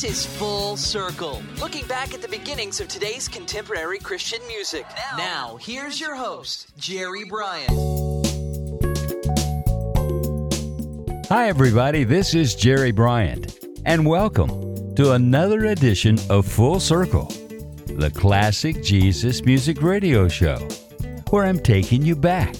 This is Full Circle, looking back at the beginnings of today's contemporary Christian music. Now, here's your host, Jerry Bryant. Hi, everybody. This is Jerry Bryant, and welcome to another edition of Full Circle, the classic Jesus music radio show, where I'm taking you back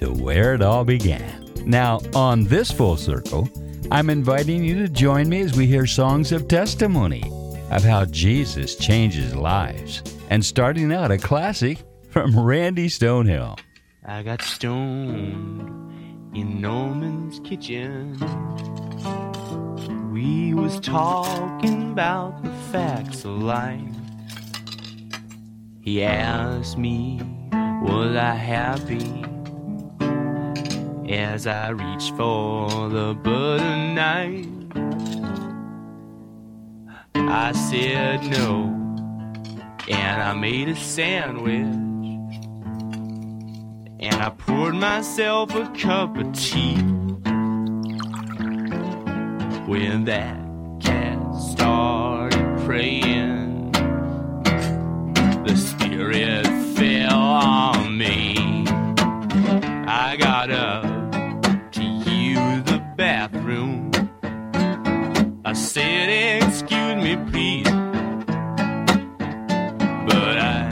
to where it all began. Now, on this Full Circle, I'm inviting you to join me as we hear songs of testimony of how Jesus changes lives, and starting out a classic from Randy Stonehill. I got stoned in Norman's kitchen. We was talking about the facts of life. He asked me, was I happy? As I reached for the butter knife, I said no, and I made a sandwich and I poured myself a cup of tea. When that cat started said, Excuse me, please but I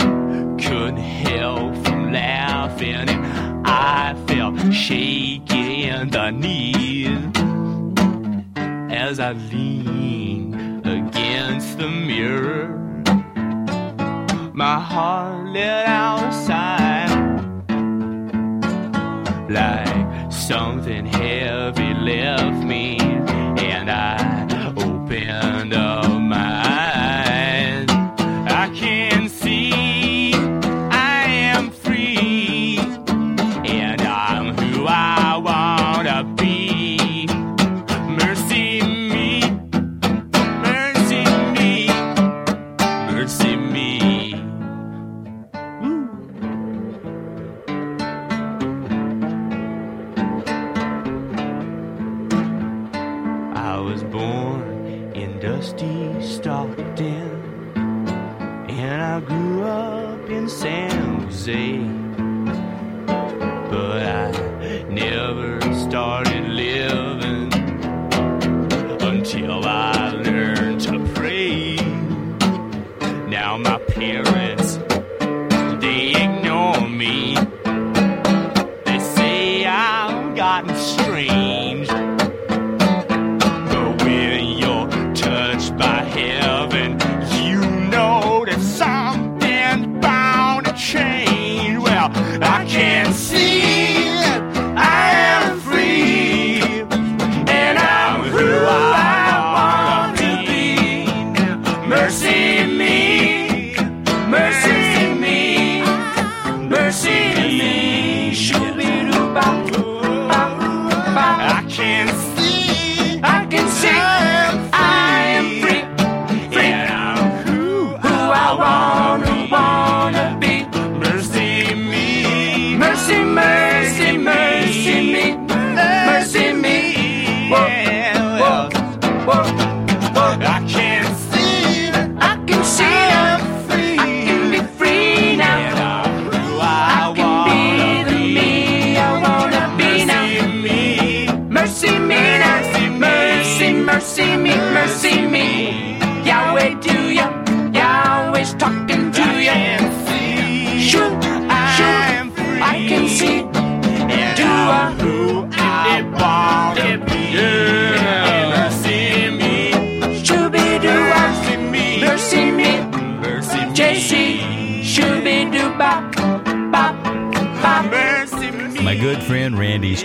couldn't help from laughing. And I felt shaky in the knees as I leaned against the mirror. My heart let out a sigh like something heavy left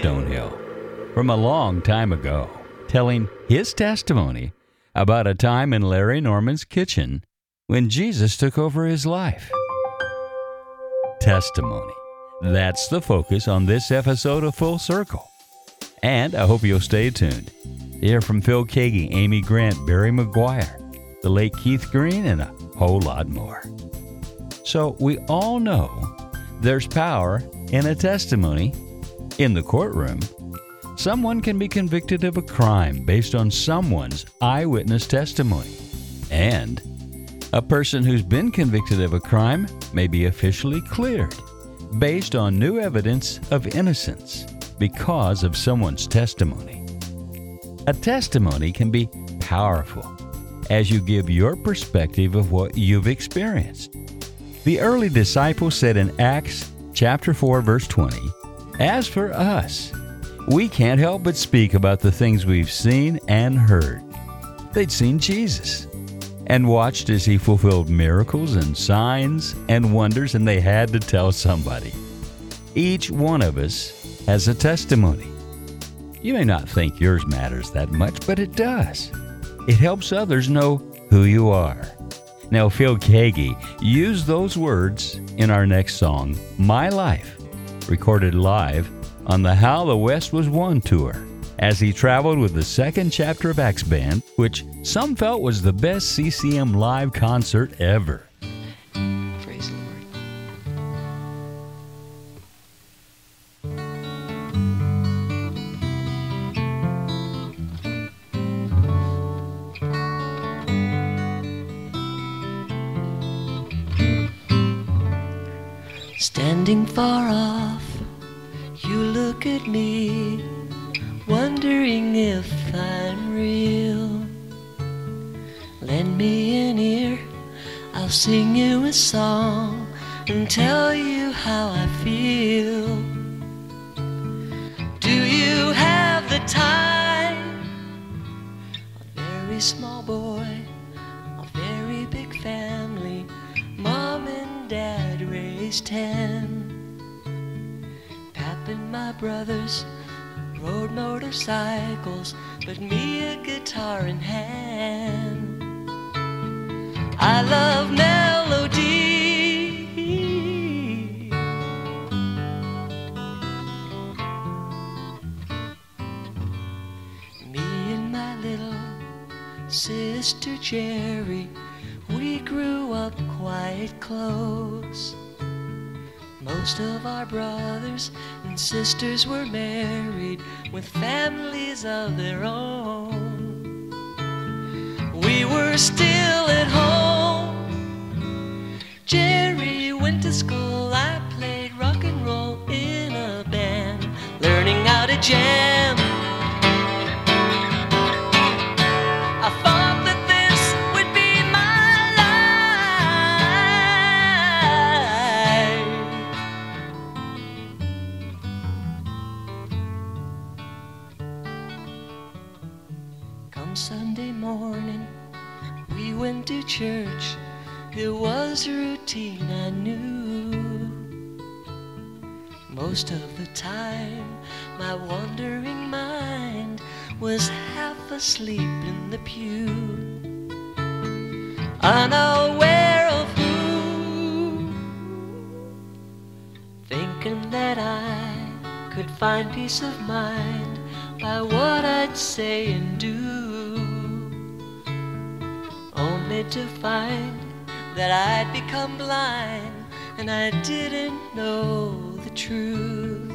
Stonehill. From a long time ago, telling his testimony about a time in Larry Norman's kitchen when Jesus took over his life. Testimony. That's the focus on this episode of Full Circle. And I hope you'll stay tuned hear from Phil Keaggy, Amy Grant, Barry McGuire, the late Keith Green, and a whole lot more. So we all know there's power in a testimony in the courtroom. Someone can be convicted of a crime based on someone's eyewitness testimony. And a person who's been convicted of a crime may be officially cleared based on new evidence of innocence because of someone's testimony. A testimony can be powerful as you give your perspective of what you've experienced. The early disciples said in Acts chapter 4 verse 20, "As for us, we can't help but speak about the things we've seen and heard." They'd seen Jesus and watched as he fulfilled miracles and signs and wonders, and they had to tell somebody. Each one of us has a testimony. You may not think yours matters that much, but it does. It helps others know who you are. Now, Phil Keaggy used those words in our next song, My Life, recorded live on the How the West Was Won tour as he traveled with the second chapter of Acts Band, which some felt was the best CCM live concert ever. Standing far off, you look at me, wondering if I'm real. Lend me an ear, I'll sing you a song and tell you how I feel. Do you have the time? A very small boy, a very big family. Mom and dad raised ten. Brothers rode motorcycles, but me a guitar in hand. I love melody. Me and my little sister Jerry, we grew up quite close. Most of our brothers and sisters were married with families of their own. We were still at home. Jerry went to school, I played rock and roll in a band, learning how to jam. Church. It was routine I knew. Most of the time, my wandering mind was half asleep in the pew, unaware of who, thinking that I could find peace of mind by what I'd say and do, to find that I'd become blind and I didn't know the truth.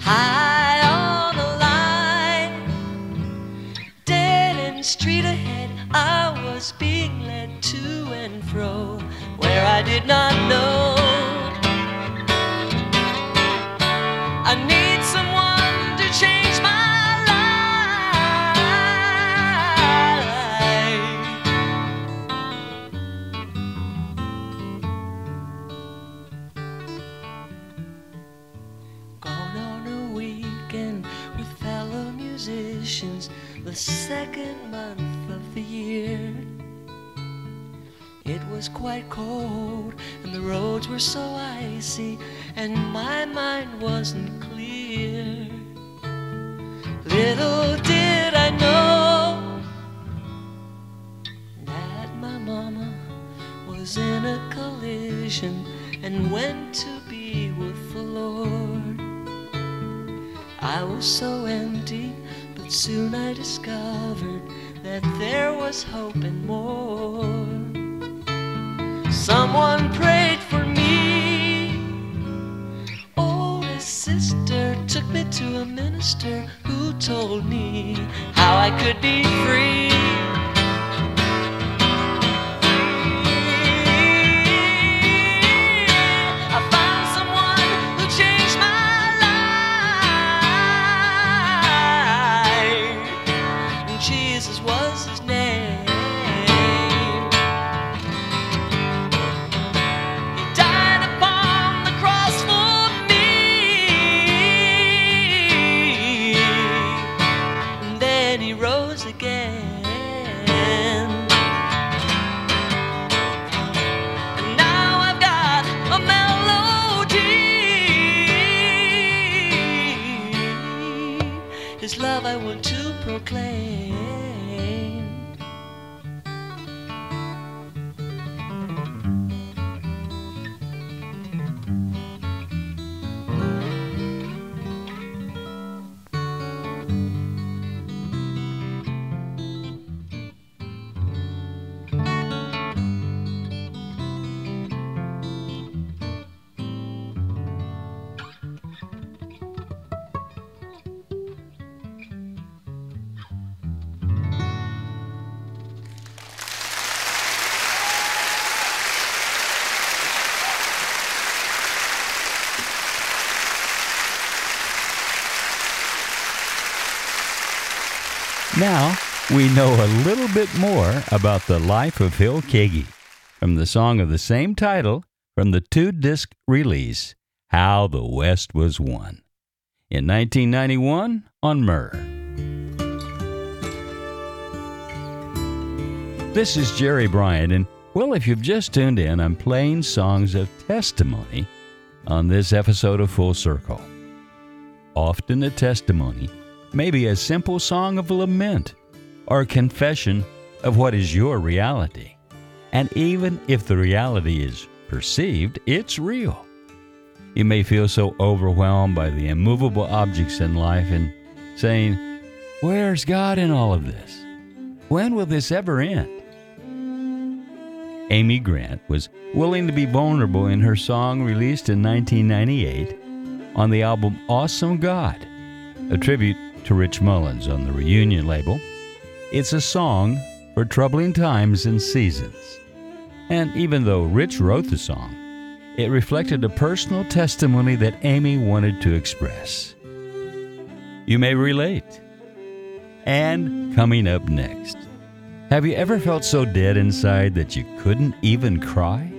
High on a line, dead end street ahead, I was being led to and fro where I did not know. was quite cold, and the roads were so icy, and my mind wasn't clear. Little did I know that my mama was in a collision and went to be with the Lord. I was so empty, but soon I discovered that there was hope and more. Someone prayed for me. Oh, a sister took me to a minister who told me how I could be free. We know a little bit more about the life of Phil Keaggy from the song of the same title from the two disc release, How the West Was Won, in 1991 on Myrrh. This is Jerry Bryant, and well, if you've just tuned in, I'm playing songs of testimony on this episode of Full Circle. Often a testimony may be a simple song of lament or a confession of what is your reality. And even if the reality is perceived, it's real. You may feel so overwhelmed by the immovable objects in life and saying, Where's God in all of this? When will this ever end? Amy Grant was willing to be vulnerable in her song released in 1998 on the album Awesome God, a tribute to Rich Mullins on the Reunion label. It's a song for troubling times and seasons. And even though Rich wrote the song, it reflected a personal testimony that Amy wanted to express. You may relate. And coming up next, have you ever felt so dead inside that you couldn't even cry?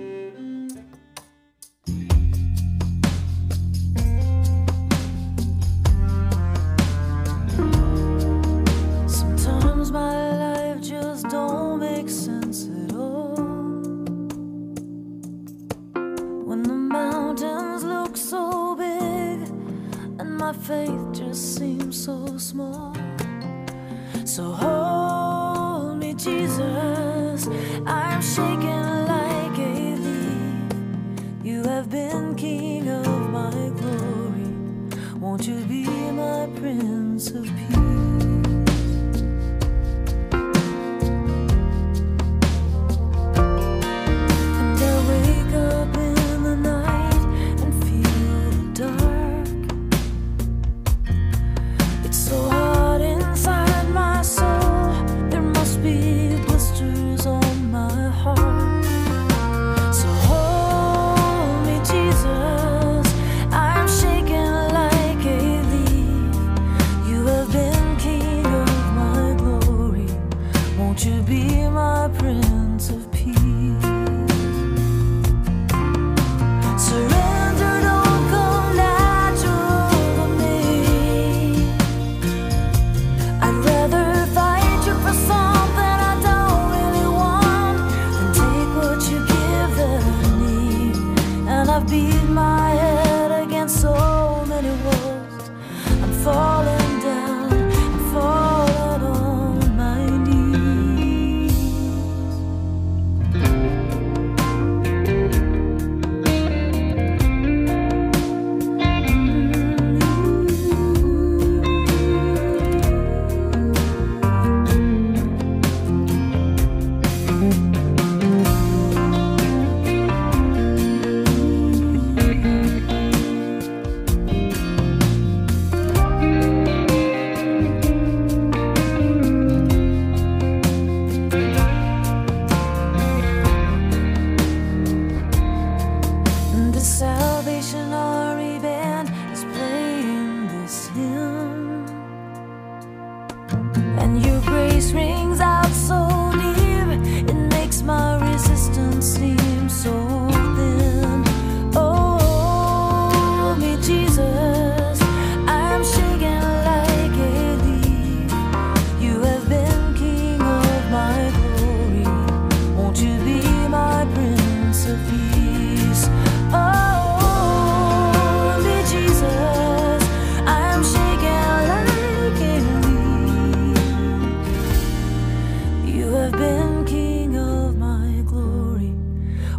have been king of my glory.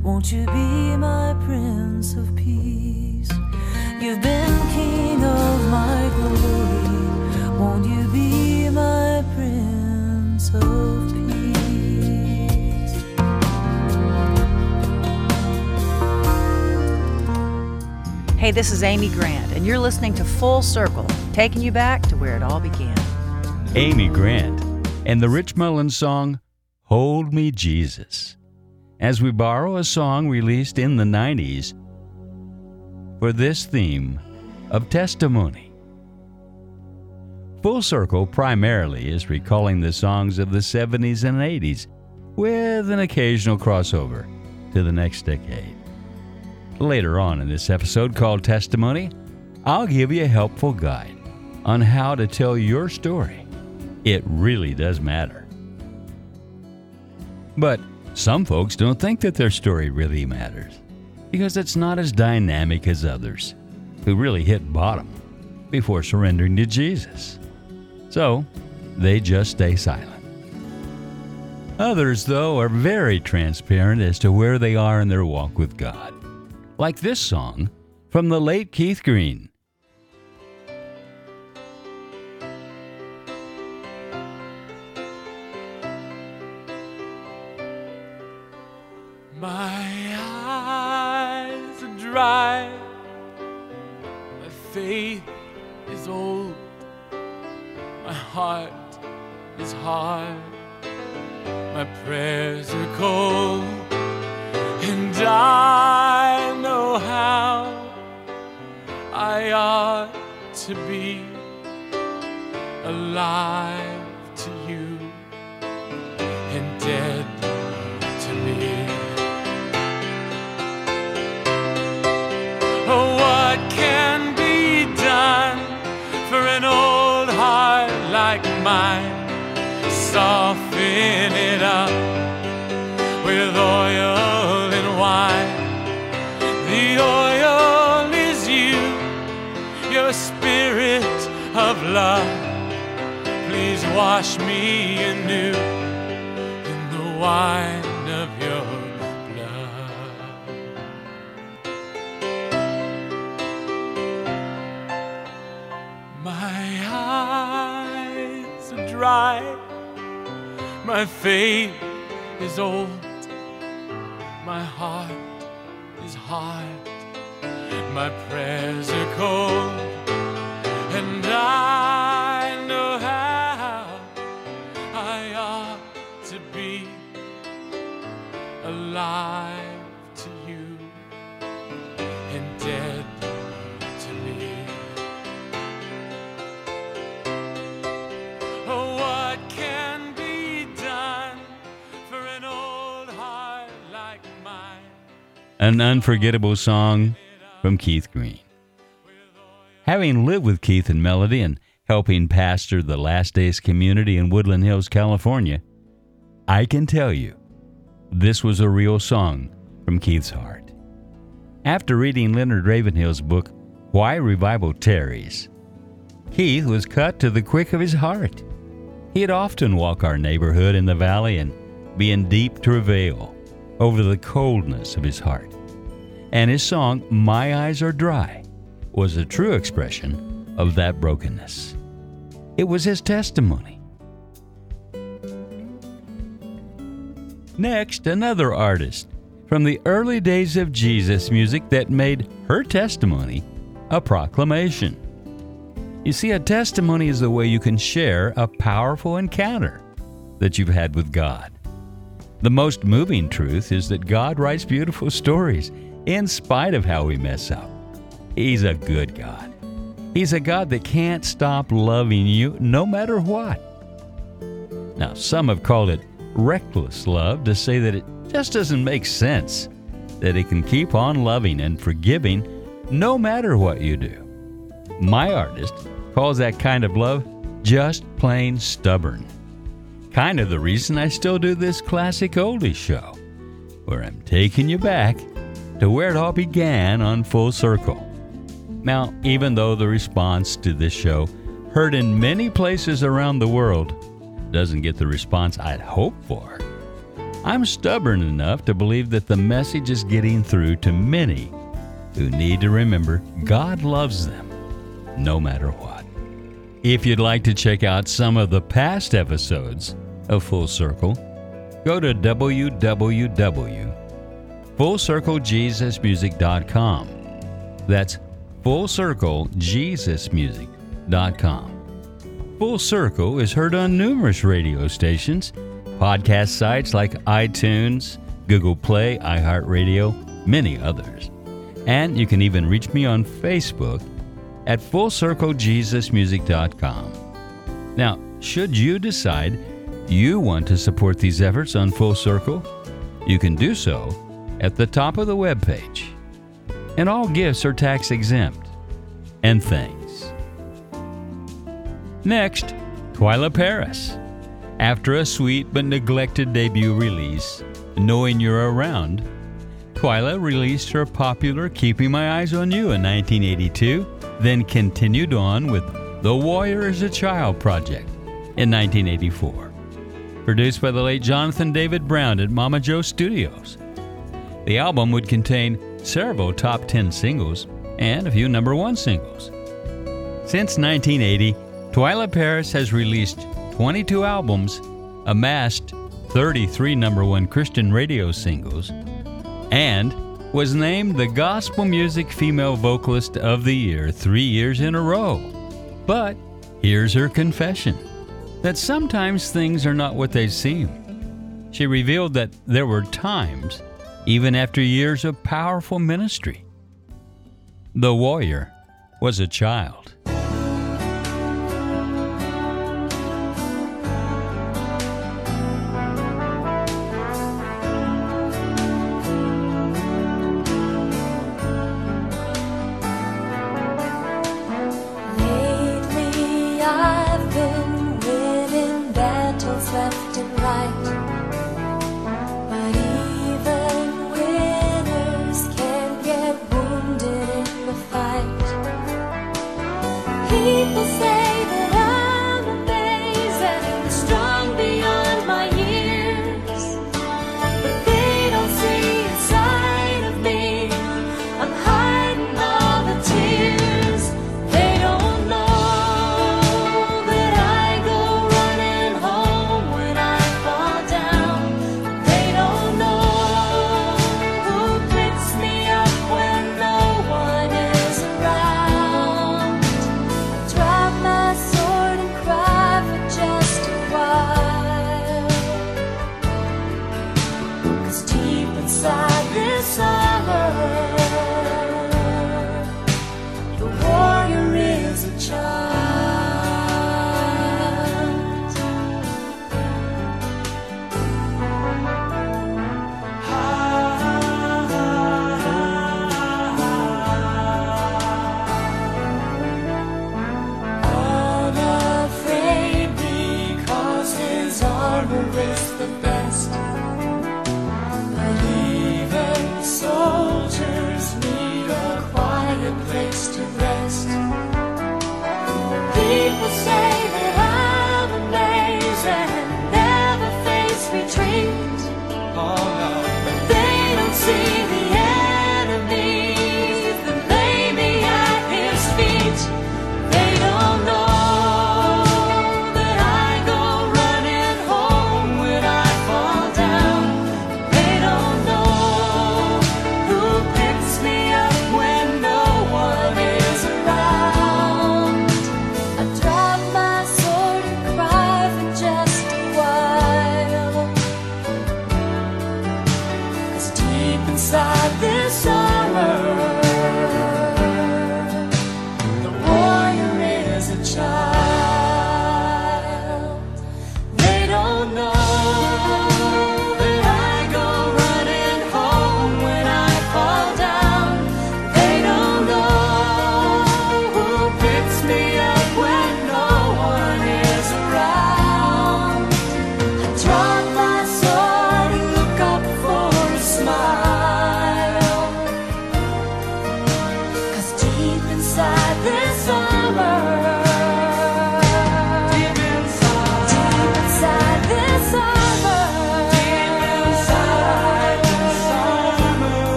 Won't you be my prince of peace? You've been king of my glory. Won't you be my prince of peace? Hey, this is Amy Grant, and you're listening to Full Circle, taking you back to where it all began. Amy Grant and the Rich Mullins song Hold Me Jesus. As we borrow a song released in the 90s for this theme of testimony. Full Circle primarily is recalling the songs of the 70s and 80s with an occasional crossover to the next decade. Later on in this episode called Testimony, I'll give you a helpful guide on how to tell your story. It really does matter. But some folks don't think that their story really matters because it's not as dynamic as others who really hit bottom before surrendering to Jesus. So they just stay silent. Others, though, are very transparent as to where they are in their walk with God like this song from the late Keith Green. Dry, my faith is old, my heart is hard, my prayers are cold, and I know how I ought to be. Alive wash me anew in the wine of your blood. My eyes are dry, my faith is old, my heart is hard, my prayers are cold, and I alive to you and dead to me. Oh, what can be done for an old heart like mine? An unforgettable song from Keith Green. Having lived with Keith and Melody and helping pastor the Last Days community in Woodland Hills, California, I can tell you this was a real song from Keith's heart. After reading Leonard Ravenhill's book, Why Revival Tarries, Keith was cut to the quick of his heart. He'd often walk our neighborhood in the valley and be in deep travail over the coldness of his heart. And his song, My Eyes Are Dry, was a true expression of that brokenness. It was his testimony. Next, another artist from the early days of Jesus music that made her testimony a proclamation. You see, a testimony is the way you can share a powerful encounter that you've had with God. The most moving truth is that God writes beautiful stories in spite of how we mess up. He's a good God. He's a God that can't stop loving you no matter what. Now, some have called it reckless love to say that it just doesn't make sense that He can keep on loving and forgiving no matter what you do. My artist calls that kind of love just plain stubborn. Kind of the reason I still do this classic oldies show, where I'm taking you back to where it all began on Full Circle. Now, even though the response to this show, heard in many places around the world, doesn't get the response I'd hoped for, I'm stubborn enough to believe that the message is getting through to many who need to remember God loves them no matter what. If you'd like to check out some of the past episodes of Full Circle, go to www.fullcirclejesusmusic.com. That's FullCircleJesusMusic.com. Full Circle is heard on numerous radio stations, podcast sites like iTunes, Google Play, iHeartRadio, many others. And you can even reach me on Facebook at FullCircleJesusMusic.com. Now, should you decide you want to support these efforts on Full Circle, you can do so at the top of the webpage. And all gifts are tax exempt. And thanks. Next, Twila Paris. After a sweet but neglected debut release, Knowing You're Around, Twila released her popular Keeping My Eyes on You in 1982, then continued on with The Warrior is a Child project in 1984. Produced by the late Jonathan David Brown at Mama Joe Studios. The album would contain several top 10 singles and a few number one singles. Since 1980, Twila Paris has released 22 albums, amassed 33 number one Christian radio singles, and was named the Gospel Music Female Vocalist of the Year three years in a row. But here's her confession that sometimes things are not what they seem. She revealed that there were times, even after years of powerful ministry, the warrior was a child.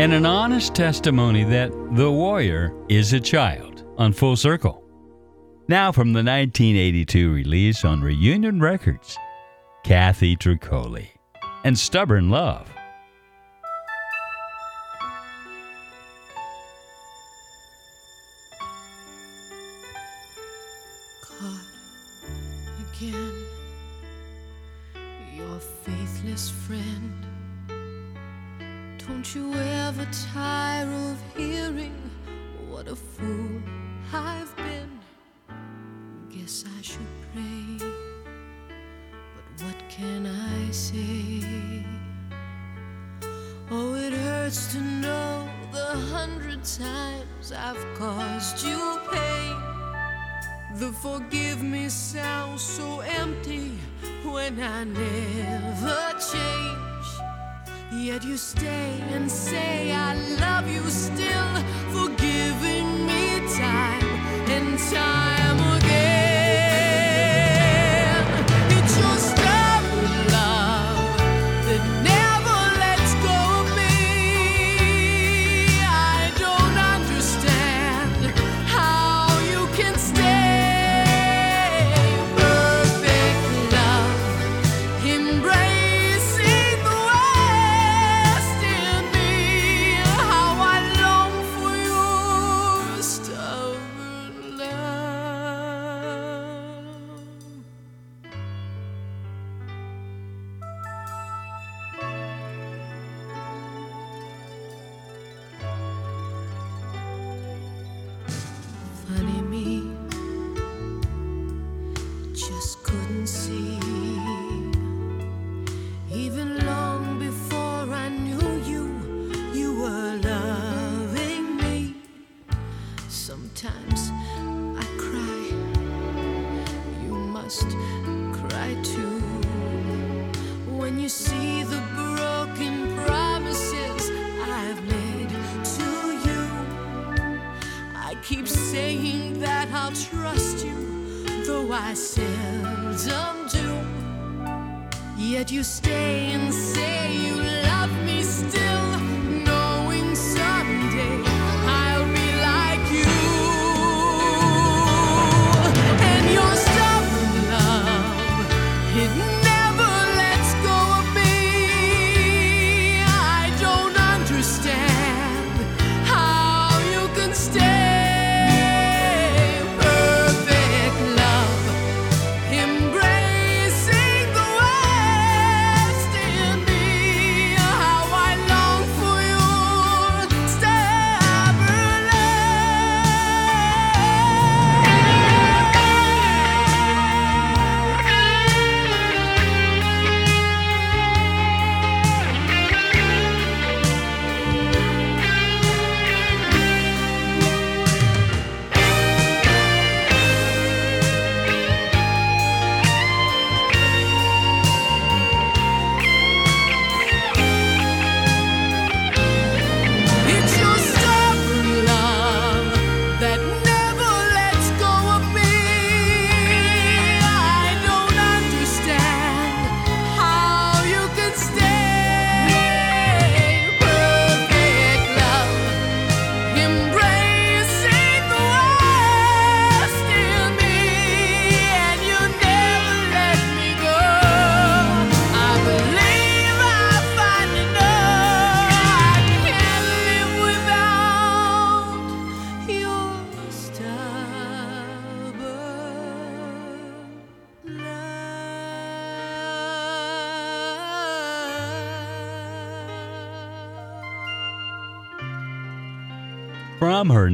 and an honest testimony that the warrior is a child on Full Circle. Now, from the 1982 release on Reunion Records, Kathy Troccoli and Stubborn Love.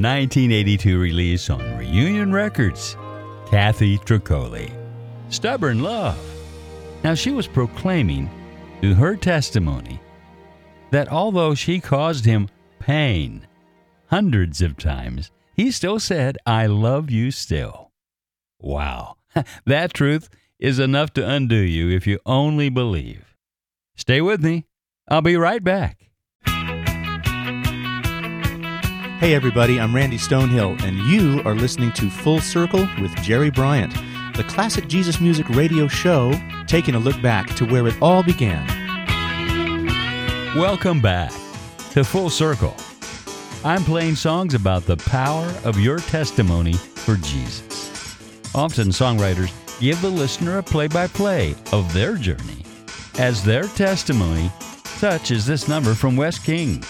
1982 release on Reunion Records, Kathy Troccoli. Stubborn Love. Now, she was proclaiming through her testimony that although she caused him pain hundreds of times, he still said, I love you still. Wow. that truth is enough to undo you if you only believe. Stay with me. I'll be right back. Hey, everybody, I'm Randy Stonehill, and you are listening to Full Circle with Jerry Bryant, the classic Jesus music radio show, taking a look back to where it all began. Welcome back to Full Circle. I'm playing songs about the power of your testimony for Jesus. Often, songwriters give the listener a play by play of their journey as their testimony, such as this number from Wes King.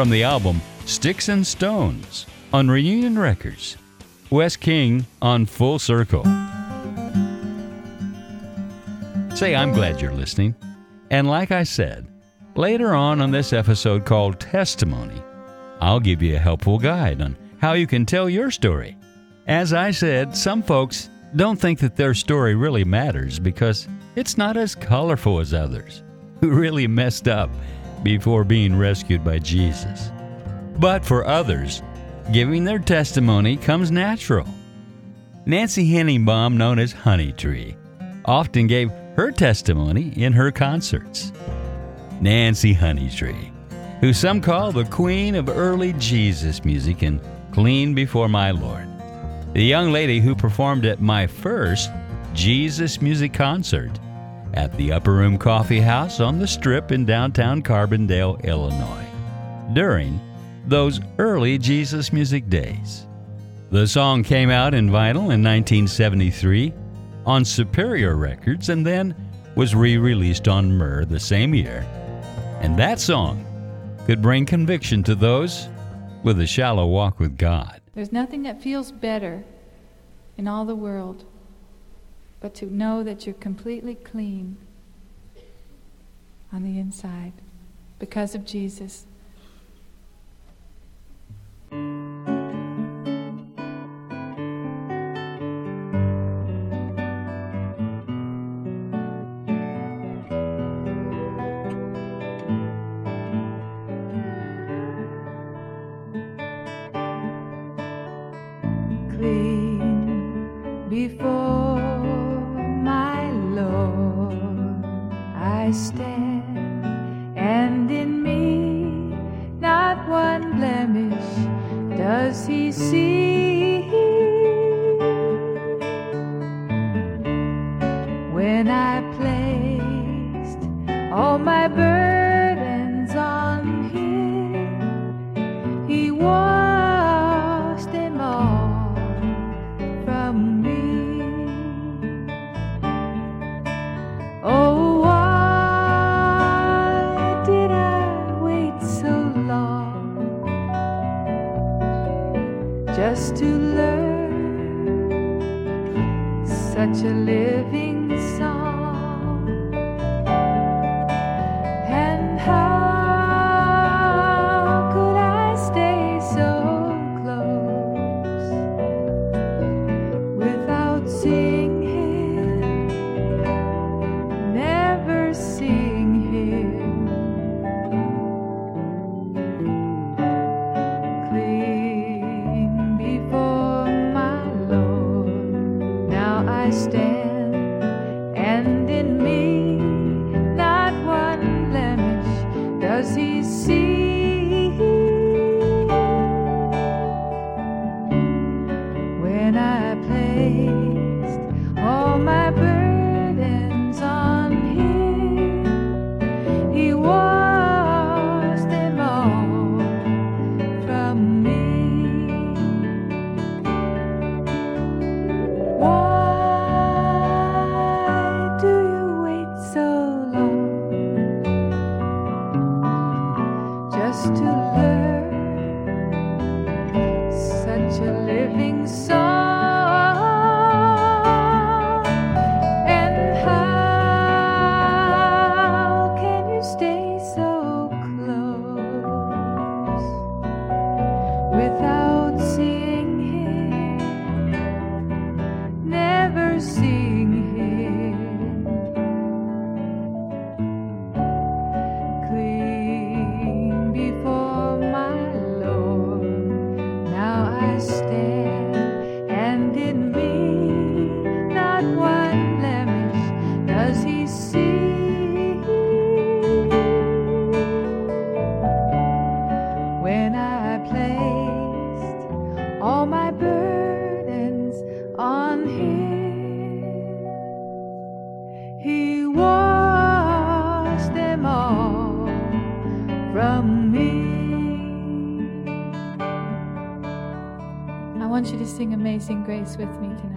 From the album Sticks and Stones on Reunion Records. Wes King on Full Circle. Say, I'm glad you're listening. And like I said, later on on this episode called Testimony, I'll give you a helpful guide on how you can tell your story. As I said, some folks don't think that their story really matters because it's not as colorful as others who really messed up before being rescued by Jesus. But for others, giving their testimony comes natural. Nancy Henigbaum, known as Honeytree, often gave her testimony in her concerts. Nancy Honeytree, who some call the queen of early Jesus music and Clean Before My Lord. The young lady who performed at my first Jesus music concert at the Upper Room Coffee House on the Strip in downtown Carbondale, Illinois, during those early Jesus music days. The song came out in vinyl in 1973 on Superior Records and then was re released on Myrrh the same year. And that song could bring conviction to those with a shallow walk with God. There's nothing that feels better in all the world but to know that you're completely clean on the inside because of Jesus. Want you to sing Amazing Grace with me tonight.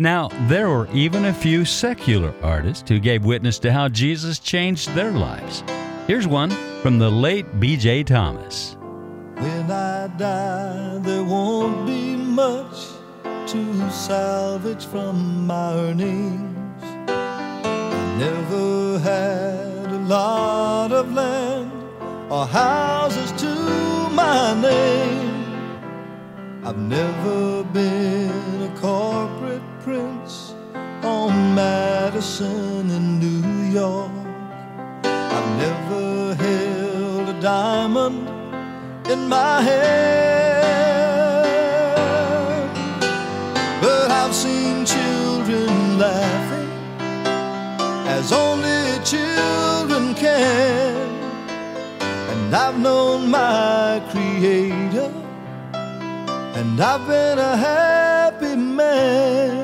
Now, there were even a few secular artists who gave witness to how Jesus changed their lives. Here's one from the late B.J. Thomas. When I die, there won't be much to salvage from my earnings. I never had a lot of land or houses to my name. I've never been a corporate Madison in New York. I've never held a diamond in my hand. But I've seen children laughing as only children can. And I've known my Creator, and I've been a happy man.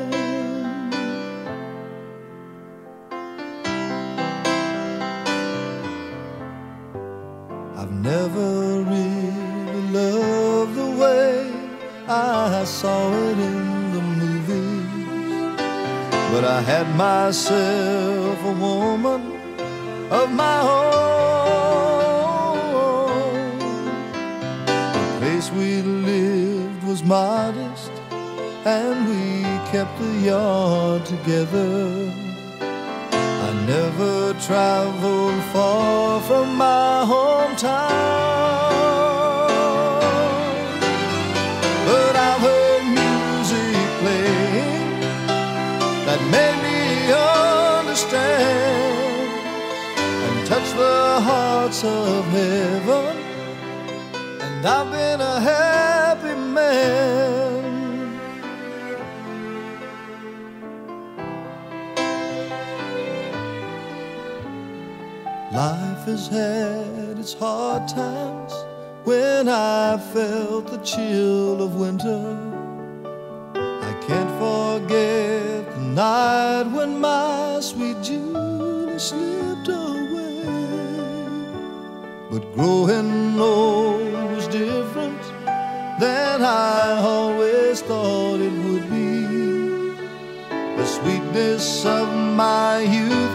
Never really loved the way I saw it in the movies. But I had myself a woman of my own. The place we lived was modest, and we kept the yard together. I never traveled far from of heaven. And I've been a happy man. Life has had its hard times when I felt the chill of winter. I can't forget the night when my sweet Julie slipped growing old was different than I always thought it would be. The sweetness of my youth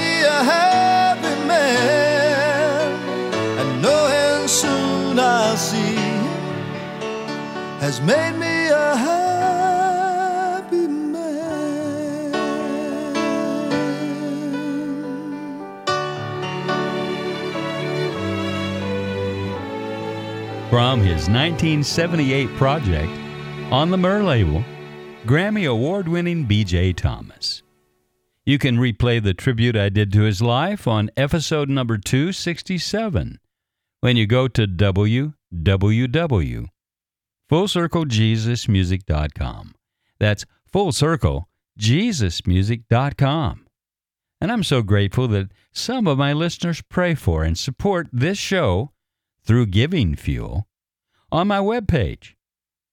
me a happy man. And knowing soon I'll see has made me a happy man. From his 1978 project on the Myrrh label, Grammy Award winning BJ Thomas. You can replay the tribute I did to his life on episode number 267 when you go to www.fullcirclejesusmusic.com. That's fullcirclejesusmusic.com. And I'm so grateful that some of my listeners pray for and support this show through Giving Fuel on my webpage,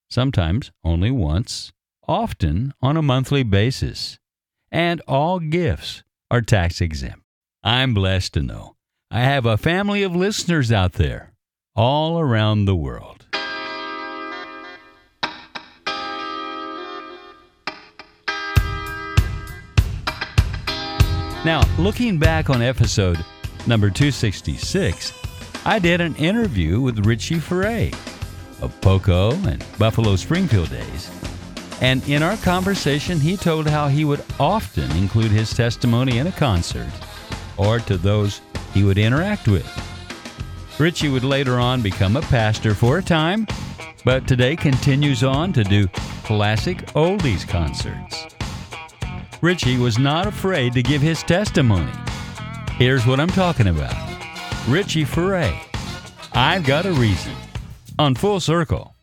sometimes only once, often on a monthly basis. And all gifts are tax exempt. I'm blessed to know I have a family of listeners out there all around the world. Now, looking back on episode number 266, I did an interview with Richie Furay of Poco and Buffalo Springfield days. And in our conversation, he told how he would often include his testimony in a concert or to those he would interact with. Richie would later on become a pastor for a time, but today continues on to do classic oldies concerts. Richie was not afraid to give his testimony. Here's what I'm talking about Richie Furay. I've got a reason. On Full Circle.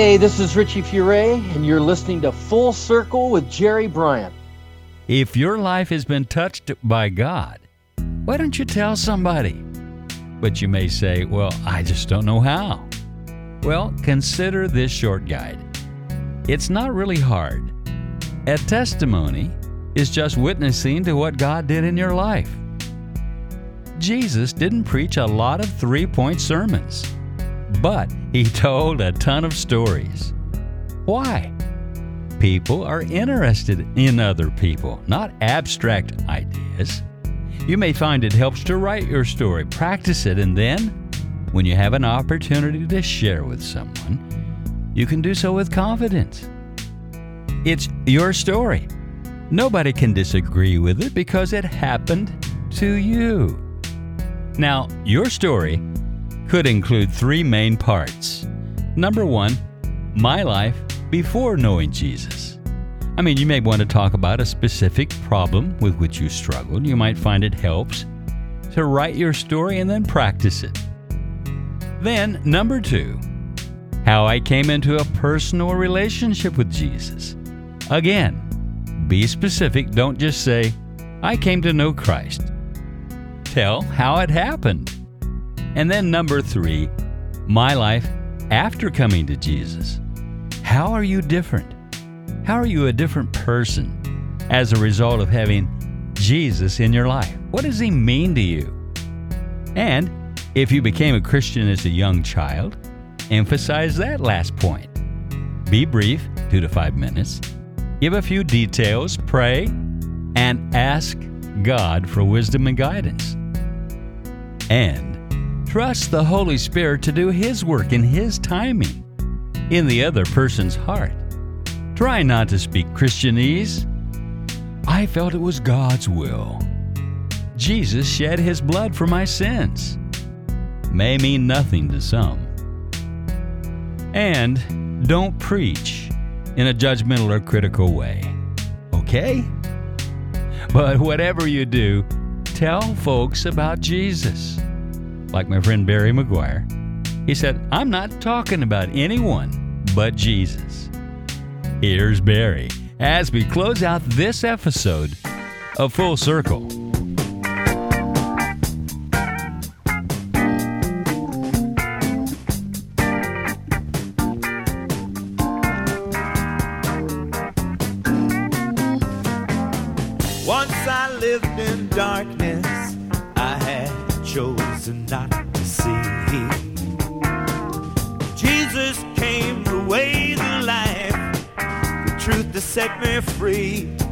Hey, this is Richie Furay, and you're listening to Full Circle with Jerry Bryant. If your life has been touched by God, why don't you tell somebody? But you may say, well, I just don't know how. Well, consider this short guide. It's not really hard. A testimony is just witnessing to what God did in your life. Jesus didn't preach a lot of three point sermons, but he told a ton of stories. Why? People are interested in other people, not abstract ideas. You may find it helps to write your story, practice it, and then, when you have an opportunity to share with someone, you can do so with confidence. It's your story. Nobody can disagree with it because it happened to you. Now, your story could include three main parts. Number one, my life before knowing Jesus. I mean, you may want to talk about a specific problem with which you struggled. You might find it helps to write your story and then practice it. Then, number two, how I came into a personal relationship with Jesus. Again, be specific. Don't just say, I came to know Christ. Tell how it happened. And then number three, my life after coming to Jesus? How are you different? How are you a different person as a result of having Jesus in your life? What does he mean to you? And if you became a Christian as a young child, emphasize that last point. Be brief, two to five minutes. Give a few details, pray, and ask God for wisdom and guidance. And trust the Holy Spirit to do His work in His timing in the other person's heart. Try not to speak Christianese. I felt it was God's will. Jesus shed His blood for my sins. May mean nothing to some. And don't preach in a judgmental or critical way. Okay? But whatever you do, tell folks about Jesus. Like my friend Barry McGuire, he said, I'm not talking about anyone but Jesus. Here's Barry as we close out this episode of Full Circle. Free.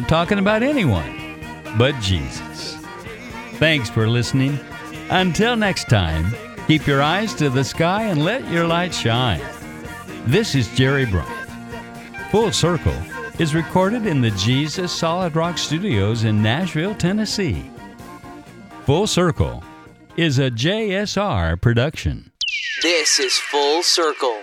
Not talking about anyone but Jesus. Thanks for listening. Until next time, keep your eyes to the sky and let your light shine. This is Jerry Bryant. Full Circle is recorded in the Jesus Solid Rock Studios in Nashville, Tennessee. Full Circle is a JSR production. This is Full Circle.